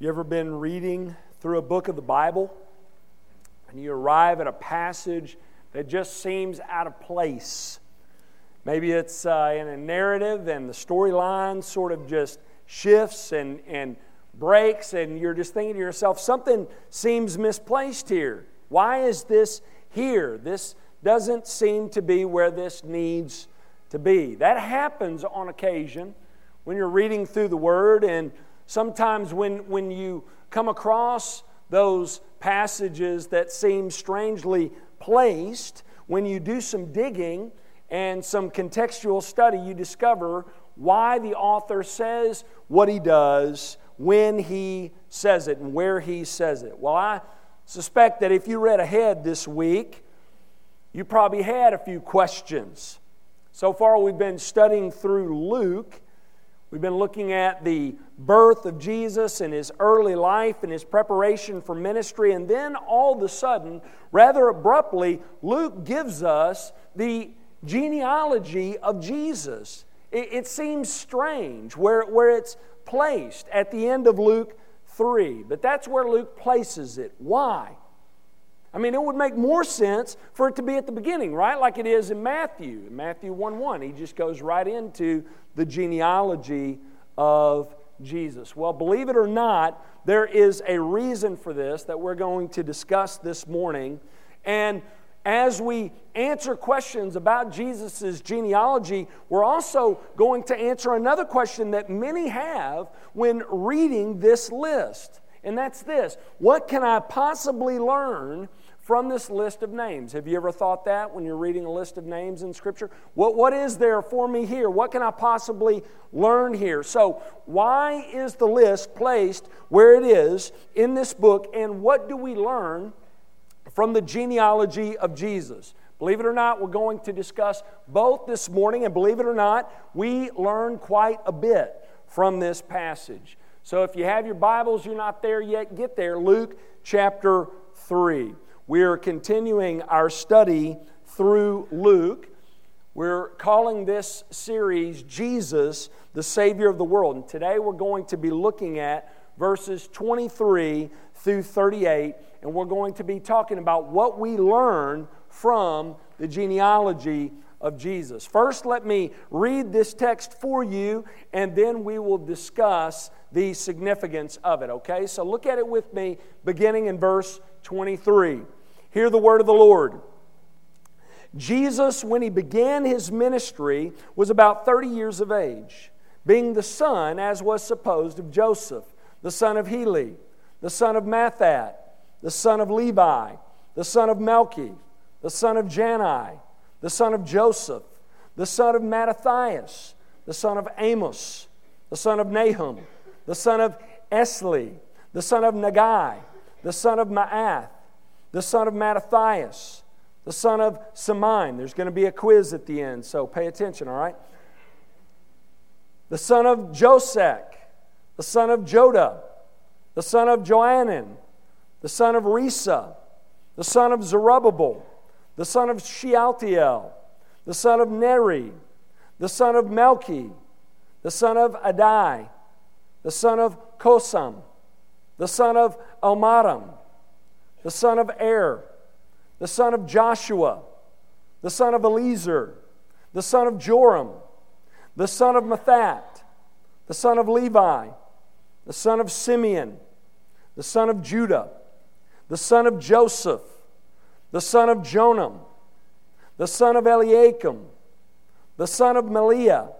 You ever been reading through a book of the Bible and you arrive at a passage that just seems out of place? Maybe it's uh, in a narrative and the storyline sort of just shifts and, and breaks, and you're just thinking to yourself, something seems misplaced here. Why is this here? This doesn't seem to be where this needs to be. That happens on occasion when you're reading through the Word and Sometimes, when, when you come across those passages that seem strangely placed, when you do some digging and some contextual study, you discover why the author says what he does when he says it and where he says it. Well, I suspect that if you read ahead this week, you probably had a few questions. So far, we've been studying through Luke We've been looking at the birth of Jesus and his early life and his preparation for ministry. And then all of a sudden, rather abruptly, Luke gives us the genealogy of Jesus. It, it seems strange where, where it's placed at the end of Luke 3, but that's where Luke places it. Why? I mean, it would make more sense for it to be at the beginning, right? Like it is in Matthew. In Matthew 1 1, he just goes right into the genealogy of Jesus. Well, believe it or not, there is a reason for this that we're going to discuss this morning. And as we answer questions about Jesus' genealogy, we're also going to answer another question that many have when reading this list. And that's this What can I possibly learn from this list of names. Have you ever thought that when you're reading a list of names in Scripture? What, what is there for me here? What can I possibly learn here? So, why is the list placed where it is in this book, and what do we learn from the genealogy of Jesus? Believe it or not, we're going to discuss both this morning, and believe it or not, we learn quite a bit from this passage. So, if you have your Bibles, you're not there yet, get there. Luke chapter 3. We are continuing our study through Luke. We're calling this series Jesus, the Savior of the World. And today we're going to be looking at verses 23 through 38, and we're going to be talking about what we learn from the genealogy of Jesus. First, let me read this text for you, and then we will discuss the significance of it, okay? So look at it with me, beginning in verse 23. Hear the word of the Lord. Jesus, when he began his ministry, was about 30 years of age, being the son, as was supposed, of Joseph, the son of Heli, the son of Matthat, the son of Levi, the son of Melchi, the son of Jannai, the son of Joseph, the son of Mattathias, the son of Amos, the son of Nahum, the son of Esli, the son of Naggai, the son of Maath, the son of Mattathias, the son of Semein. There's going to be a quiz at the end, so pay attention, all right? The son of Josech, the son of Joda, the son of Joanan, the son of Rhesa, the son of Zerubbabel, the son of Shealtiel, the son of Neri, the son of Melchi, the son of Adai, the son of Cosam, the son of Elmadam, the son of Er, the son of Joshua, the son of Eliezer, the son of Joram, the son of Matthat, the son of Levi, the son of Simeon, the son of Judah, the son of Joseph, the son of Jonam, the son of Eliakim, the son of Melea,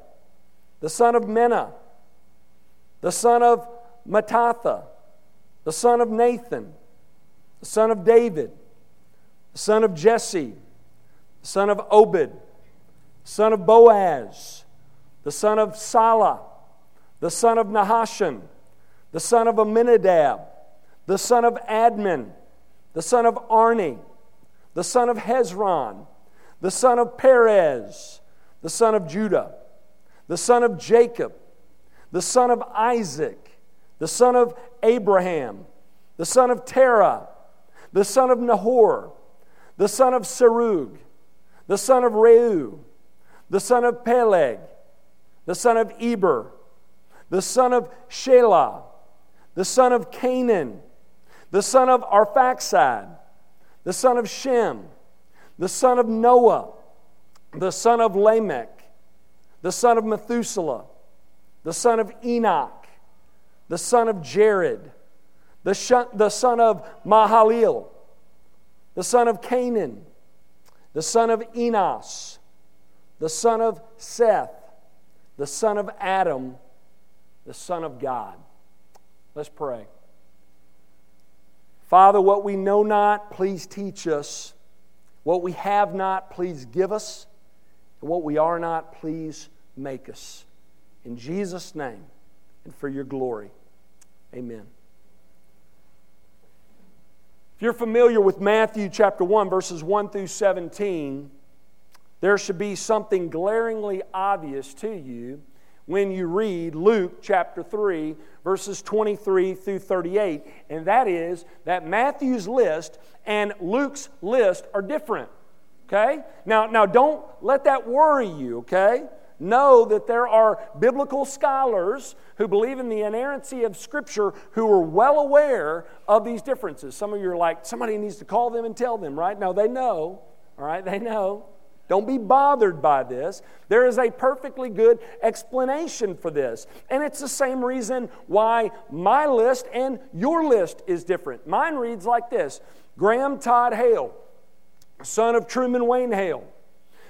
the son of Menna, the son of Mattatha, the son of Nathan, the son of David, the son of Jesse, the son of Obed, the son of Boaz, the son of Sala, the son of Nahshon, the son of Amminadab, the son of Admin, the son of Arni, the son of Hezron, the son of Perez, the son of Judah, the son of Jacob, the son of Isaac, the son of Abraham, the son of Terah, the son of Nahor, the son of Serug, the son of Reu, the son of Peleg, the son of Eber, the son of Shelah, the son of Cainan, the son of Arphaxad, the son of Shem, the son of Noah, the son of Lamech, the son of Methuselah, the son of Enoch, the son of Jared, the, son of Mahalalel, the son of Cainan, the son of Enos, the son of Seth, the son of Adam, the son of God. Let's pray. Father, what we know not, please teach us. What we have not, please give us. And what we are not, please make us. In Jesus' name and for your glory. Amen. If you're familiar with Matthew chapter 1, verses 1 through 17, there should be something glaringly obvious to you when you read Luke chapter 3, verses 23 through 38, and that is that Matthew's list and Luke's list are different. Okay? Now, now don't let that worry you, okay? Know that there are biblical scholars who believe in the inerrancy of Scripture who are well aware of these differences. Some of you are like, somebody needs to call them and tell them, right? No, they know, all right? They know. Don't be bothered by this. There is a perfectly good explanation for this. And it's the same reason why my list and your list is different. Mine reads like this Graham Todd Hale, son of Truman Wayne Hale,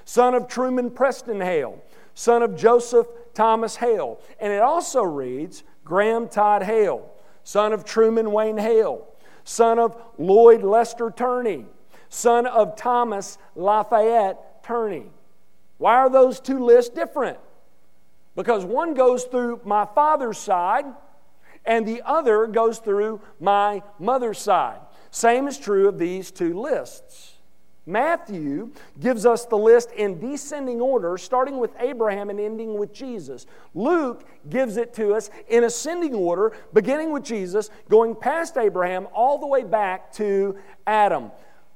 son of Truman Preston Hale, son of Joseph Thomas Hale. And it also reads Graham Todd Hale, son of Truman Wayne Hale, son of Lloyd Lester Turney, son of Thomas Lafayette Turney. Why are those two lists different? Because one goes through my father's side and the other goes through my mother's side. Same is true of these two lists. Matthew gives us the list in descending order, starting with Abraham and ending with Jesus. Luke gives it to us in ascending order, beginning with Jesus, going past Abraham all the way back to Adam.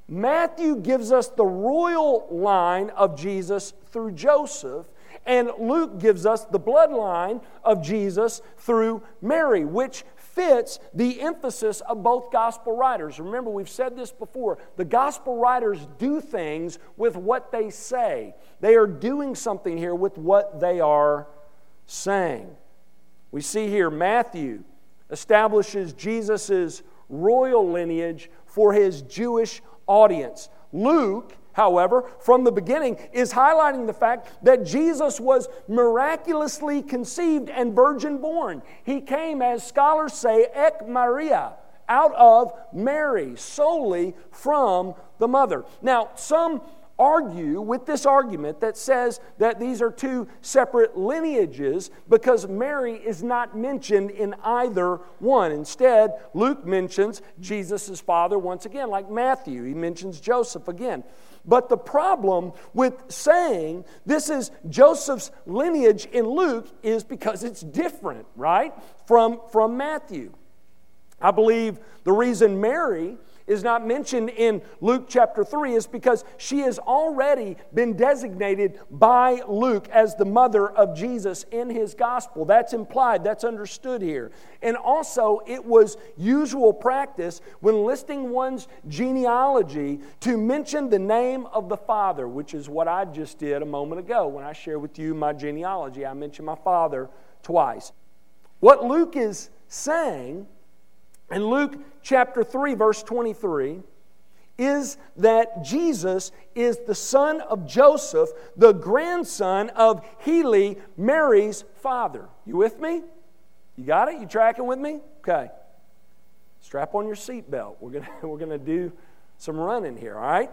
Matthew gives us the royal line of Jesus through Joseph, and Luke gives us the bloodline of Jesus through Mary, which fits the emphasis of both gospel writers. Remember, we've said this before. The gospel writers do things with what they say, they are doing something here with what they are saying. We see here Matthew establishes Jesus' royal lineage for his Jewish audience. Luke, however, from the beginning, is highlighting the fact that Jesus was miraculously conceived and virgin born. He came, as scholars say, ek Maria, out of Mary, solely from the mother. Now, some argue with this argument that says that these are two separate lineages because Mary is not mentioned in either one. Instead, Luke mentions Jesus' father once again, like Matthew. He mentions Joseph again. But the problem with saying this is Joseph's lineage in Luke is because it's different, right, from, from Matthew. I believe the reason Mary is not mentioned in Luke chapter 3 is because she has already been designated by Luke as the mother of Jesus in his gospel. That's implied, that's understood here. And also, it was usual practice when listing one's genealogy to mention the name of the father, which is what I just did a moment ago when I shared with you my genealogy. I mentioned my father twice. What Luke is saying in Luke chapter 3, verse 23, is that Jesus is the son of Joseph, the grandson of Heli, Mary's father. You with me? You got it? You tracking with me? Okay. Strap on your seatbelt. We're going we're to do some running here, all right?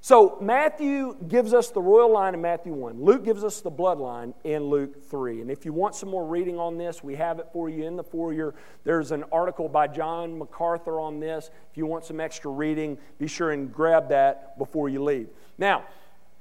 So, Matthew gives us the royal line in Matthew 1. Luke gives us the bloodline in Luke 3. And if you want some more reading on this, we have it for you in the foyer. There's an article by John MacArthur on this. If you want some extra reading, be sure and grab that before you leave. Now,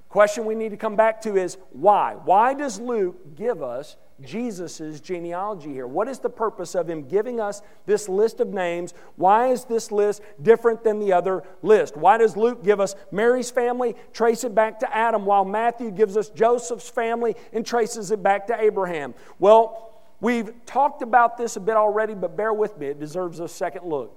question we need to come back to is why? Why does Luke give us Jesus' genealogy here? What is the purpose of him giving us this list of names? Why is this list different than the other list? Why does Luke give us Mary's family, trace it back to Adam, while Matthew gives us Joseph's family and traces it back to Abraham? Well, we've talked about this a bit already, but bear with me, it deserves a second look.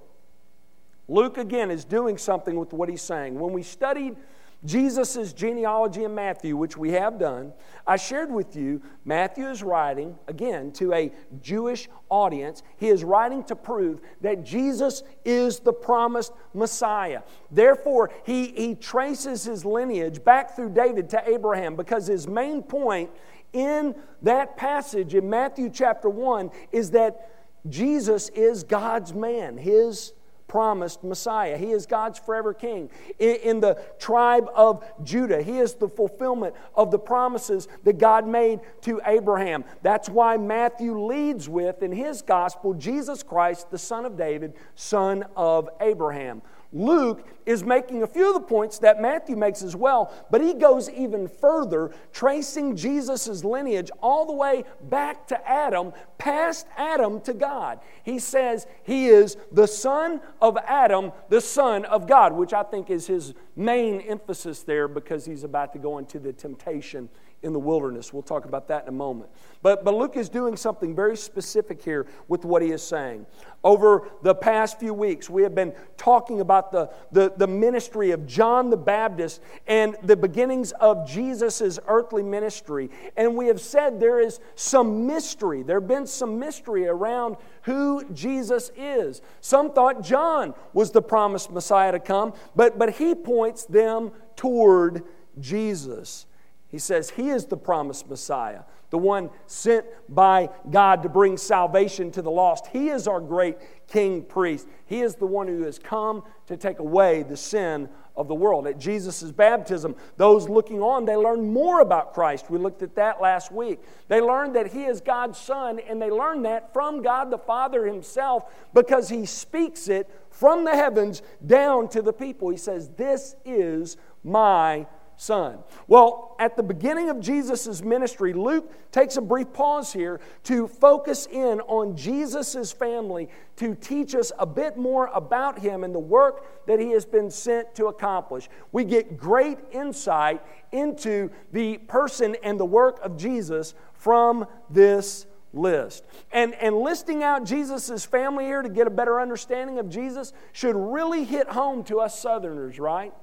Luke, again, is doing something with what he's saying. When we studied Jesus' genealogy in Matthew, which we have done, I shared with you Matthew is writing, again, to a Jewish audience. He is writing to prove that Jesus is the promised Messiah. Therefore, he, he traces his lineage back through David to Abraham because his main point in that passage in Matthew chapter 1 is that Jesus is God's man, his promised Messiah. He is God's forever king. In, the tribe of Judah, he is the fulfillment of the promises that God made to Abraham. That's why Matthew leads with, in his gospel, Jesus Christ, the son of David, son of Abraham. Luke is making a few of the points that Matthew makes as well, but he goes even further, tracing Jesus' lineage all the way back to Adam, past Adam to God. He says he is the son of Adam, the son of God, which I think is his main emphasis there because he's about to go into the temptation in the wilderness. We'll talk about that in a moment. But, but Luke is doing something very specific here with what he is saying. Over the past few weeks, we have been talking about the, the, the ministry of John the Baptist and the beginnings of Jesus' earthly ministry. And we have said there is some mystery. There have been some mystery around who Jesus is. Some thought John was the promised Messiah to come, but, but he points them toward Jesus. He says he is the promised Messiah, the one sent by God to bring salvation to the lost. He is our great king priest. He is the one who has come to take away the sin of the world. At Jesus' baptism, those looking on, they learned more about Christ. We looked at that last week. They learned that he is God's son, and they learned that from God the Father himself because he speaks it from the heavens down to the people. He says, This is my son. Well, at the beginning of Jesus' ministry, Luke takes a brief pause here to focus in on Jesus' family to teach us a bit more about him and the work that he has been sent to accomplish. We get great insight into the person and the work of Jesus from this list. And, and listing out Jesus' family here to get a better understanding of Jesus should really hit home to us Southerners, right?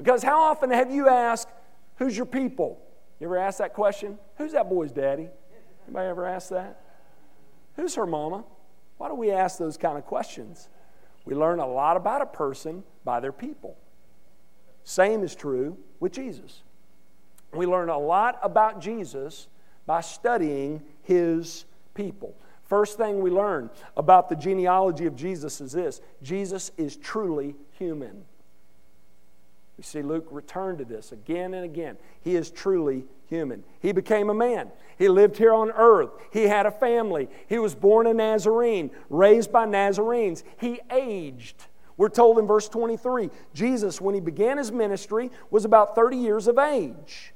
Because how often have you asked, Who's your people? You ever ask that question? Who's that boy's daddy? Anybody ever ask that? Who's her mama? Why do we ask those kind of questions? We learn a lot about a person by their people. Same is true with Jesus. We learn a lot about Jesus by studying his people. First thing we learn about the genealogy of Jesus is this Jesus is truly human. We see Luke return to this again and again. He is truly human. He became a man. He lived here on earth. He had a family. He was born a Nazarene, raised by Nazarenes. He aged. We're told in verse 23 Jesus, when he began his ministry, was about 30 years of age,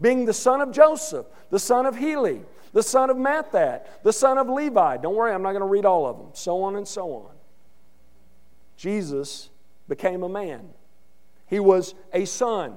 being the son of Joseph, the son of Heli, the son of Matthat, the son of Levi. Don't worry, I'm not going to read all of them. So on and so on. Jesus became a man. He was a son.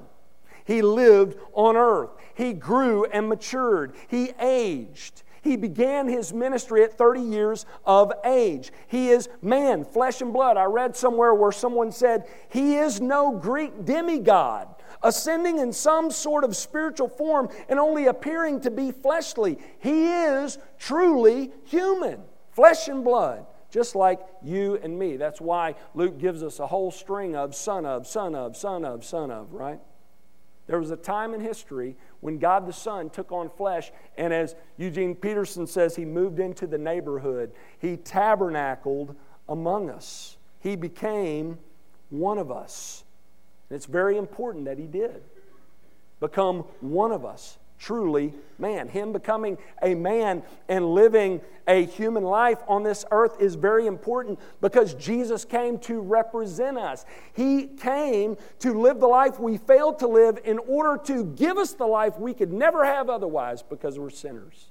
He lived on earth. He grew and matured. He aged. He began his ministry at 30 years of age. He is man, flesh and blood. I read somewhere where someone said, He is no Greek demigod, ascending in some sort of spiritual form and only appearing to be fleshly. He is truly human, flesh and blood just like you and me. That's why Luke gives us a whole string of son of, son of, son of, son of, right? There was a time in history when God the Son took on flesh, and as Eugene Peterson says, he moved into the neighborhood. He tabernacled among us. He became one of us. And it's very important that he did become one of us truly man. Him becoming a man and living a human life on this earth is very important because Jesus came to represent us. He came to live the life we failed to live in order to give us the life we could never have otherwise because we're sinners.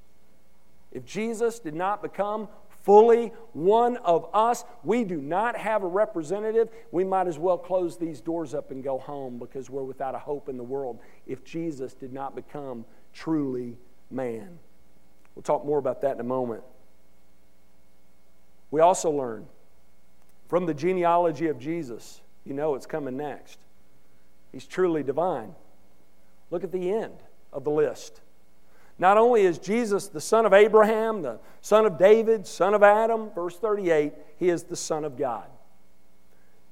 If Jesus did not become fully one of us. We do not have a representative. We might as well close these doors up and go home because we're without a hope in the world if Jesus did not become truly man. We'll talk more about that in a moment. We also learn from the genealogy of Jesus, you know it's coming next. He's truly divine. Look at the end of the list. Not only is Jesus the son of Abraham, the son of David, son of Adam, verse 38, he is the son of God.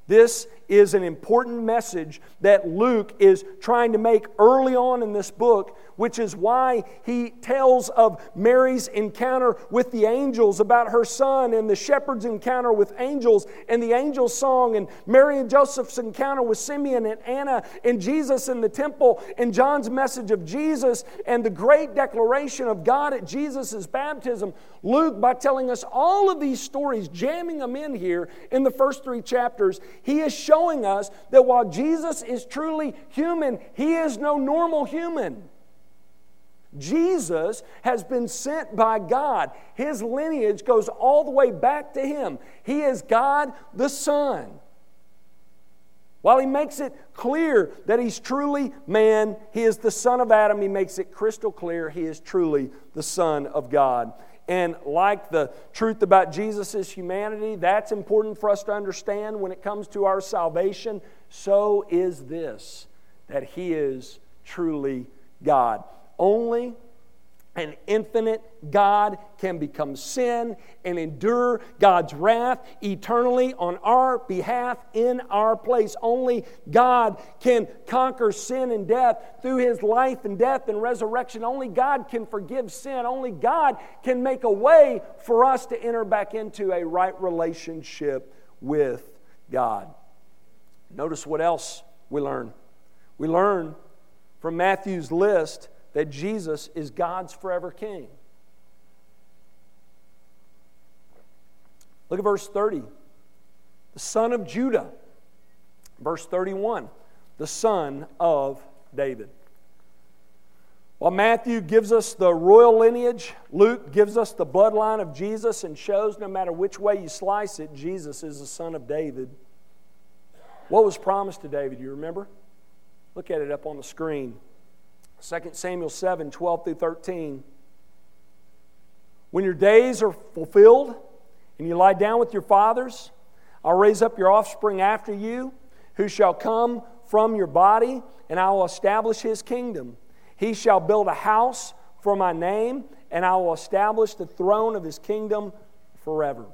This is an important message that Luke is trying to make early on in this book, which is why he tells of Mary's encounter with the angels about her son, and the shepherd's encounter with angels, and the angel's song, and Mary and Joseph's encounter with Simeon and Anna, and Jesus in the temple, and John's message of Jesus, and the great declaration of God at Jesus' baptism. Luke, by telling us all of these stories, jamming them in here in the first three chapters, he is showing us that while Jesus is truly human, he is no normal human. Jesus has been sent by God. His lineage goes all the way back to him. He is God the Son. While he makes it clear that he's truly man, he is the son of Adam, he makes it crystal clear he is truly the Son of God. And like the truth about Jesus' humanity, that's important for us to understand when it comes to our salvation. So is this that He is truly God. Only an infinite God can become sin and endure God's wrath eternally on our behalf in our place. Only God can conquer sin and death through his life and death and resurrection. Only God can forgive sin. Only God can make a way for us to enter back into a right relationship with God. Notice what else we learn. We learn from Matthew's list that Jesus is God's forever king. Look at verse 30. The son of Judah. Verse 31. The son of David. While Matthew gives us the royal lineage, Luke gives us the bloodline of Jesus and shows no matter which way you slice it, Jesus is the son of David. What was promised to David, you remember? Look at it up on the screen. 2 Samuel 7 12 through 13. When your days are fulfilled and you lie down with your fathers, I'll raise up your offspring after you, who shall come from your body, and I will establish his kingdom. He shall build a house for my name, and I will establish the throne of his kingdom forever.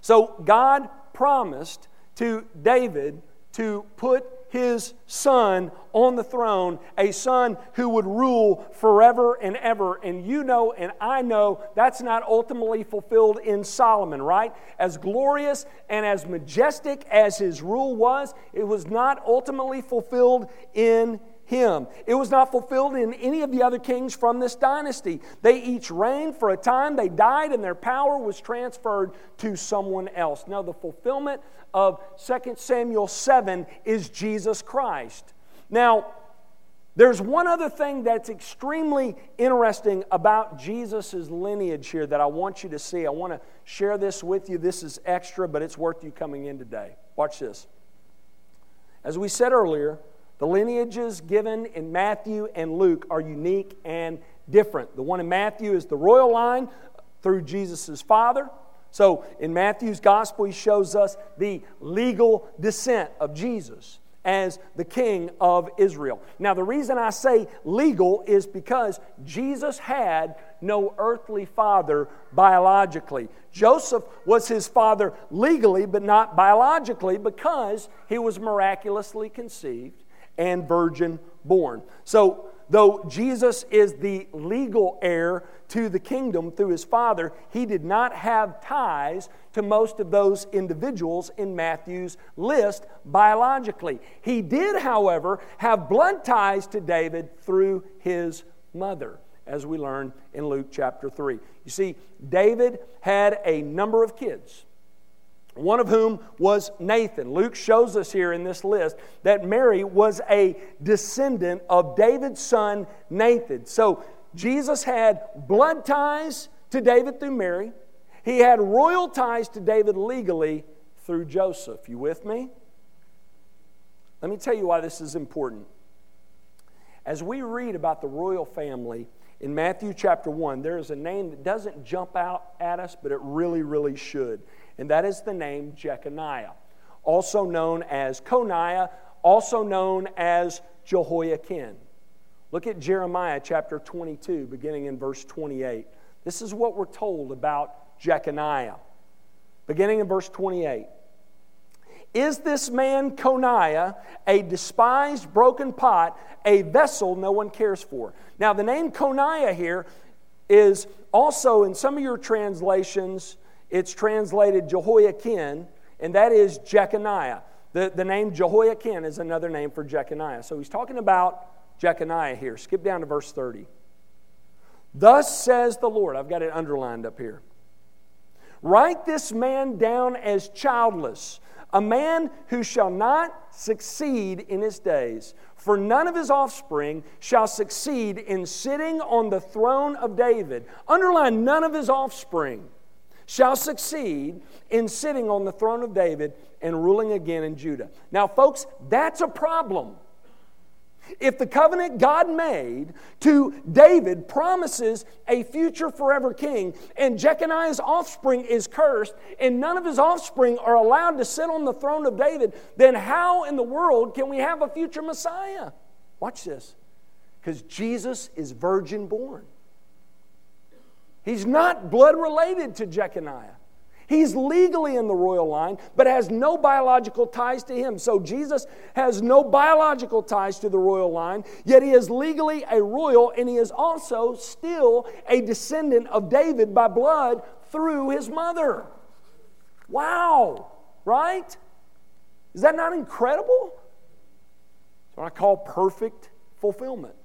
So God promised to David to put his son on the throne, a son who would rule forever and ever. And you know, and I know, that's not ultimately fulfilled in Solomon, right? As glorious and as majestic as his rule was, it was not ultimately fulfilled in him. It was not fulfilled in any of the other kings from this dynasty. They each reigned for a time, they died, and their power was transferred to someone else. Now, the fulfillment of 2 Samuel 7 is Jesus Christ. Now, there's one other thing that's extremely interesting about Jesus' lineage here that I want you to see. I want to share this with you. This is extra, but it's worth you coming in today. Watch this. As we said earlier, the lineages given in Matthew and Luke are unique and different. The one in Matthew is the royal line through Jesus' father. So in Matthew's gospel, he shows us the legal descent of Jesus as the king of Israel. Now, the reason I say legal is because Jesus had no earthly father biologically. Joseph was his father legally, but not biologically because he was miraculously conceived and virgin born. So, though Jesus is the legal heir to the kingdom through his father, he did not have ties to most of those individuals in Matthew's list biologically. He did, however, have blood ties to David through his mother, as we learn in Luke chapter 3. You see, David had a number of kids one of whom was Nathan. Luke shows us here in this list that Mary was a descendant of David's son Nathan. So Jesus had blood ties to David through Mary, he had royal ties to David legally through Joseph. You with me? Let me tell you why this is important. As we read about the royal family in Matthew chapter 1, there is a name that doesn't jump out at us, but it really, really should. And that is the name Jeconiah, also known as Coniah, also known as Jehoiakim. Look at Jeremiah chapter 22, beginning in verse 28. This is what we're told about Jeconiah. Beginning in verse 28. Is this man Coniah a despised broken pot, a vessel no one cares for? Now, the name Coniah here is also in some of your translations, it's translated Jehoiakim, and that is Jeconiah. The, the name Jehoiakim is another name for Jeconiah. So he's talking about Jeconiah here. Skip down to verse 30. Thus says the Lord. I've got it underlined up here. Write this man down as childless, a man who shall not succeed in his days. For none of his offspring shall succeed in sitting on the throne of David. Underline, none of his offspring shall succeed in sitting on the throne of David and ruling again in Judah. Now, folks, that's a problem. If the covenant God made to David promises a future forever king, and Jeconiah's offspring is cursed, and none of his offspring are allowed to sit on the throne of David, then how in the world can we have a future Messiah? Watch this. Because Jesus is virgin born. He's not blood related to Jeconiah. He's legally in the royal line, but has no biological ties to him. So Jesus has no biological ties to the royal line, yet he is legally a royal, and he is also still a descendant of David by blood through his mother. Wow, right? Is that not incredible? It's what I call perfect fulfillment.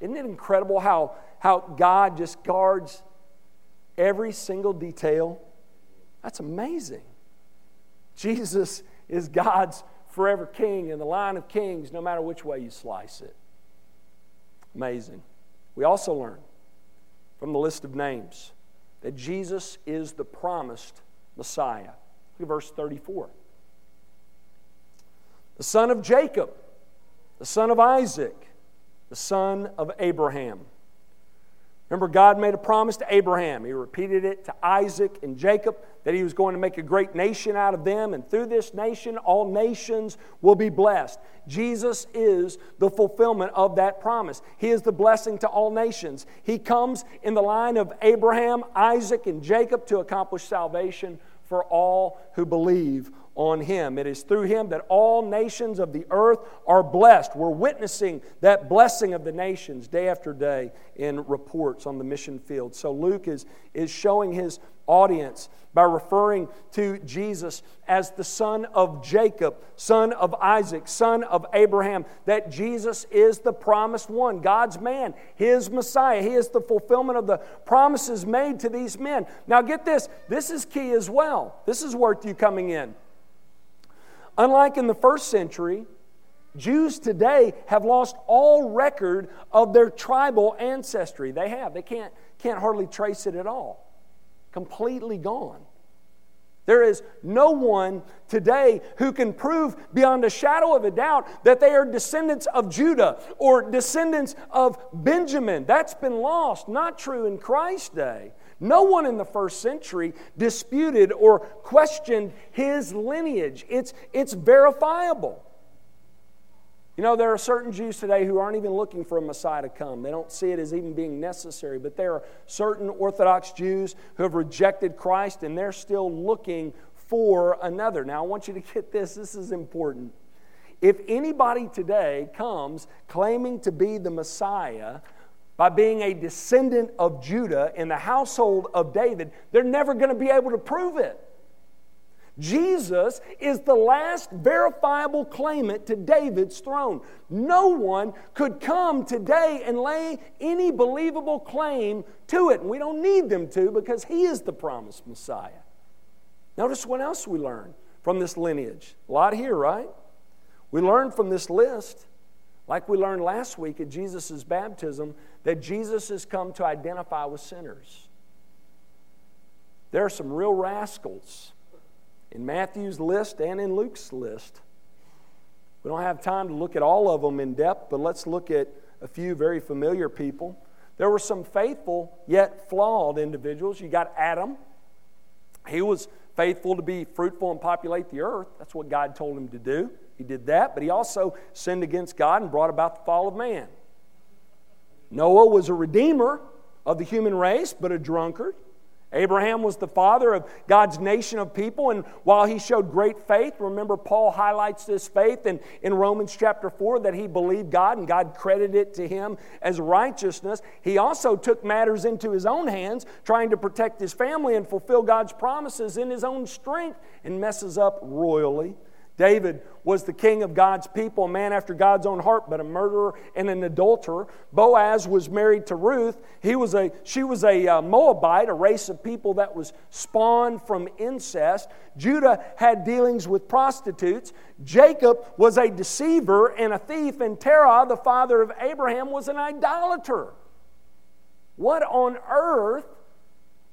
Isn't it incredible how, how God just guards every single detail that's amazing. Jesus is God's forever king in the line of kings, no matter which way you slice it. Amazing. We also learn from the list of names that Jesus is the promised Messiah. Look at verse 34. The son of Jacob, the son of Isaac, the son of Abraham. Remember, God made a promise to Abraham. He repeated it to Isaac and Jacob that he was going to make a great nation out of them, and through this nation, all nations will be blessed. Jesus is the fulfillment of that promise. He is the blessing to all nations. He comes in the line of Abraham, Isaac, and Jacob to accomplish salvation for all who believe on him. It is through him that all nations of the earth are blessed. We're witnessing that blessing of the nations day after day in reports on the mission field. So Luke is, is showing his audience by referring to Jesus as the son of Jacob, son of Isaac, son of Abraham, that Jesus is the promised one, God's man, his Messiah. He is the fulfillment of the promises made to these men. Now, get this this is key as well. This is worth you coming in. Unlike in the first century, Jews today have lost all record of their tribal ancestry. They have. They can't, can't hardly trace it at all. Completely gone. There is no one today who can prove beyond a shadow of a doubt that they are descendants of Judah or descendants of Benjamin. That's been lost. Not true in Christ's day. No one in the first century disputed or questioned his lineage. It's, it's verifiable. You know, there are certain Jews today who aren't even looking for a Messiah to come. They don't see it as even being necessary. But there are certain Orthodox Jews who have rejected Christ and they're still looking for another. Now, I want you to get this, this is important. If anybody today comes claiming to be the Messiah, by being a descendant of Judah in the household of David, they're never going to be able to prove it. Jesus is the last verifiable claimant to David's throne. No one could come today and lay any believable claim to it. And we don't need them to because he is the promised Messiah. Notice what else we learn from this lineage. A lot here, right? We learn from this list, like we learned last week at Jesus' baptism, that Jesus has come to identify with sinners. There are some real rascals in Matthew's list and in Luke's list. We don't have time to look at all of them in depth, but let's look at a few very familiar people. there were some faithful yet flawed individuals. You got Adam. He was faithful to be fruitful and populate the earth. That's what God told him to do. He did that, but he also sinned against God and brought about the fall of man. Noah was a redeemer of the human race, but a drunkard. Abraham was the father of God's nation of people, and while he showed great faith, remember Paul highlights this faith in, in Romans chapter 4 that he believed God and God credited it to him as righteousness. He also took matters into his own hands, trying to protect his family and fulfill God's promises in his own strength, and messes up royally. David was the king of God's people, a man after God's own heart, but a murderer and an adulterer. Boaz was married to Ruth. He was a, she was a uh, Moabite, a race of people that was spawned from incest. Judah had dealings with prostitutes. Jacob was a deceiver and a thief, and Terah, the father of Abraham, was an idolater. What on earth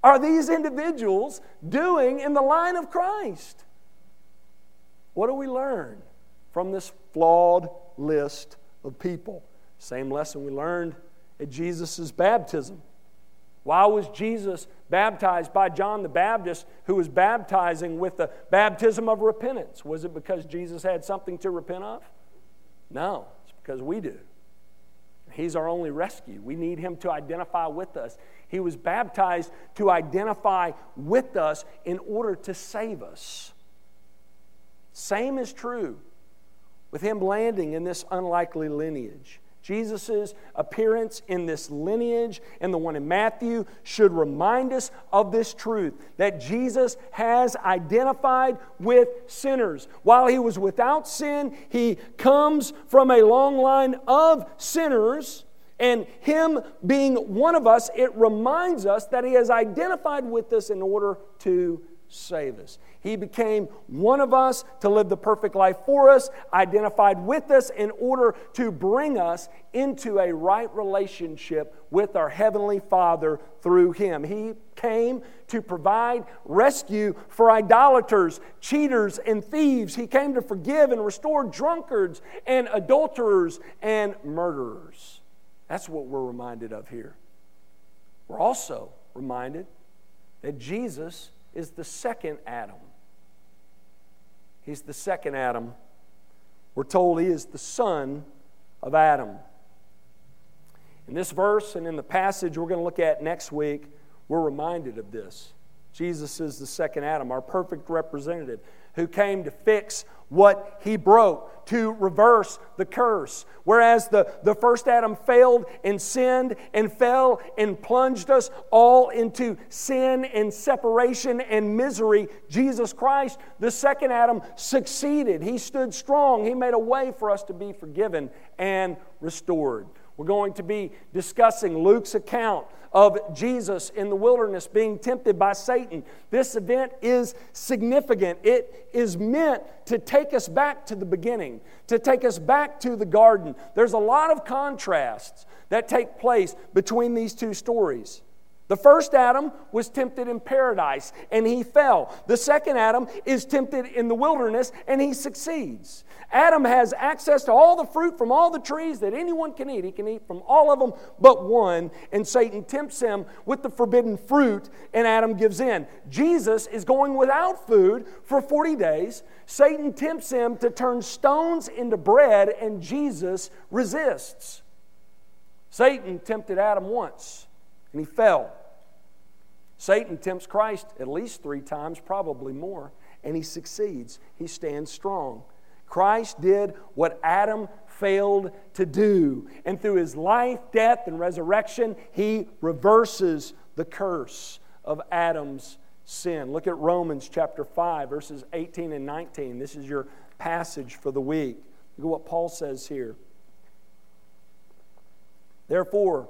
are these individuals doing in the line of Christ? What do we learn from this flawed list of people? Same lesson we learned at Jesus' baptism. Why was Jesus baptized by John the Baptist, who was baptizing with the baptism of repentance? Was it because Jesus had something to repent of? No, it's because we do. He's our only rescue. We need him to identify with us. He was baptized to identify with us in order to save us. Same is true with him landing in this unlikely lineage. Jesus' appearance in this lineage and the one in Matthew should remind us of this truth that Jesus has identified with sinners. While he was without sin, he comes from a long line of sinners. And him being one of us, it reminds us that he has identified with us in order to save us. He became one of us to live the perfect life for us, identified with us in order to bring us into a right relationship with our Heavenly Father through Him. He came to provide rescue for idolaters, cheaters, and thieves. He came to forgive and restore drunkards and adulterers and murderers. That's what we're reminded of here. We're also reminded that Jesus is the second Adam. He's the second Adam. We're told he is the son of Adam. In this verse and in the passage we're going to look at next week, we're reminded of this. Jesus is the second Adam, our perfect representative who came to fix what he broke, to reverse the curse. Whereas the, the first Adam failed and sinned and fell and plunged us all into sin and separation and misery, Jesus Christ, the second Adam, succeeded. He stood strong. He made a way for us to be forgiven and restored. We're going to be discussing Luke's account of Jesus in the wilderness being tempted by Satan. This event is significant. It is meant to take us back to the beginning, to take us back to the garden. There's a lot of contrasts that take place between these two stories. The first Adam was tempted in paradise and he fell. The second Adam is tempted in the wilderness and he succeeds. Adam has access to all the fruit from all the trees that anyone can eat. He can eat from all of them but one, and Satan tempts him with the forbidden fruit, and Adam gives in. Jesus is going without food for 40 days. Satan tempts him to turn stones into bread, and Jesus resists. Satan tempted Adam once, and he fell. Satan tempts Christ at least three times, probably more, and he succeeds. He stands strong. Christ did what Adam failed to do. And through his life, death, and resurrection, he reverses the curse of Adam's sin. Look at Romans chapter 5, verses 18 and 19. This is your passage for the week. Look at what Paul says here. Therefore,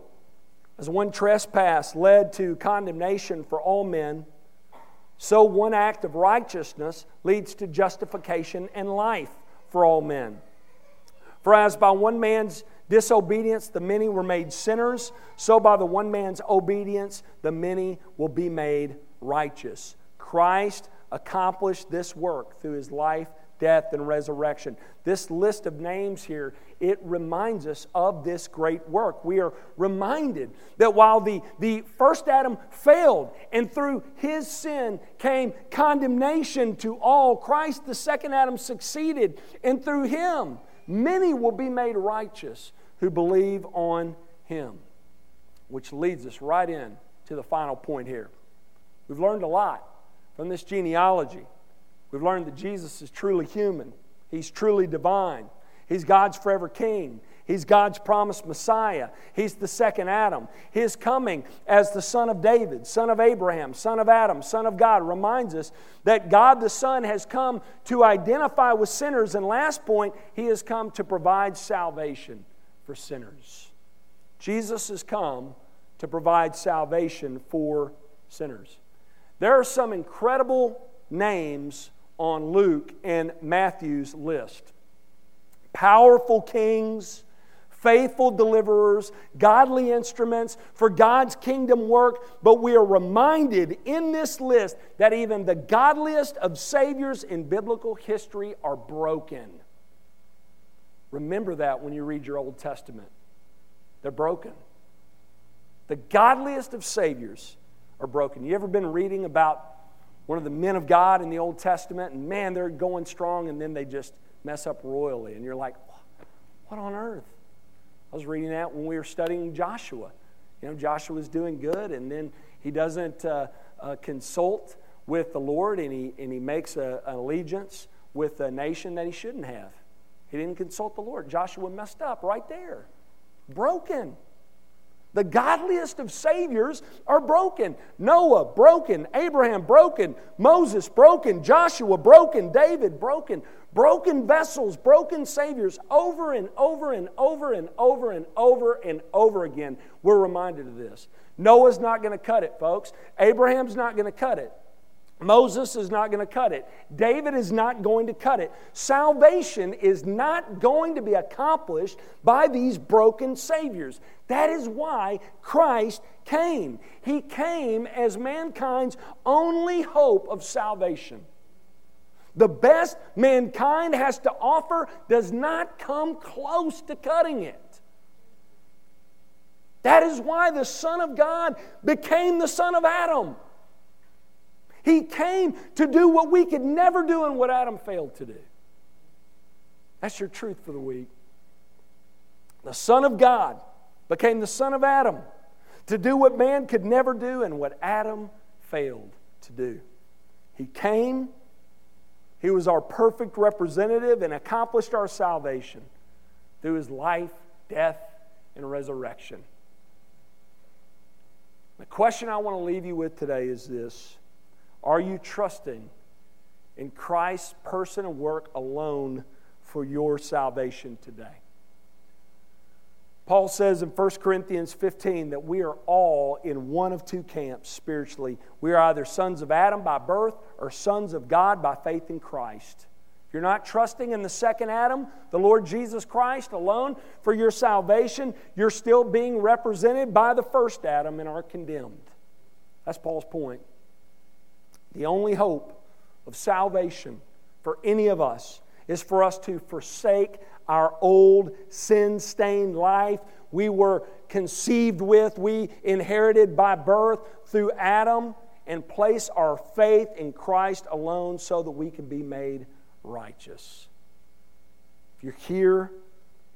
as one trespass led to condemnation for all men, so one act of righteousness leads to justification and life for all men. For as by one man's disobedience the many were made sinners, so by the one man's obedience the many will be made righteous. Christ accomplished this work through his life, death, and resurrection. This list of names here, it reminds us of this great work. We are reminded that while the, the first Adam failed and through his sin came condemnation to all, Christ, the second Adam, succeeded, and through him, many will be made righteous who believe on him. Which leads us right in to the final point here. We've learned a lot from this genealogy. We've learned that Jesus is truly human, He's truly divine, He's God's forever King. He's God's promised Messiah. He's the second Adam. His coming as the son of David, son of Abraham, son of Adam, son of God reminds us that God the Son has come to identify with sinners. And last point, He has come to provide salvation for sinners. Jesus has come to provide salvation for sinners. There are some incredible names on Luke and Matthew's list powerful kings, faithful deliverers, godly instruments for God's kingdom work. But we are reminded in this list that even the godliest of saviors in biblical history are broken. Remember that when you read your Old Testament. They're broken. The godliest of saviors are broken. You ever been reading about one of the men of God in the Old Testament, and man, they're going strong, and then they just mess up royally, and you're like, what on earth? I was reading that when we were studying Joshua. You know, Joshua's doing good, and then he doesn't uh, uh, consult with the Lord, and he, and he makes a, an allegiance with a nation that he shouldn't have. He didn't consult the Lord. Joshua messed up right there. Broken. The godliest of saviors are broken. Noah, broken. Abraham, broken. Moses, broken. Joshua, broken. David, broken. Broken vessels, broken saviors, over and over and over and over and over and over again. We're reminded of this. Noah's not going to cut it, folks. Abraham's not going to cut it. Moses is not going to cut it. David is not going to cut it. Salvation is not going to be accomplished by these broken saviors. That is why Christ came. He came as mankind's only hope of salvation. The best mankind has to offer does not come close to cutting it. That is why the Son of God became the Son of Adam. He came to do what we could never do and what Adam failed to do. That's your truth for the week. The Son of God became the Son of Adam to do what man could never do and what Adam failed to do. He came, He was our perfect representative and accomplished our salvation through His life, death, and resurrection. The question I want to leave you with today is this are you trusting in Christ's person and work alone for your salvation today? Paul says in 1 Corinthians 15 that we are all in one of two camps spiritually. We are either sons of Adam by birth or sons of God by faith in Christ. If you're not trusting in the second Adam, the Lord Jesus Christ alone for your salvation, you're still being represented by the first Adam and are condemned. That's Paul's point. The only hope of salvation for any of us is for us to forsake our old sin stained life we were conceived with, we inherited by birth through Adam, and place our faith in Christ alone so that we can be made righteous. If you're here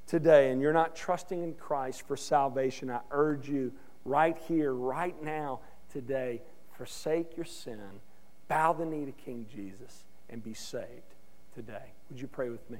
today and you're not trusting in Christ for salvation, I urge you right here, right now, today, forsake your sin Bow the knee to King Jesus and be saved today. Would you pray with me?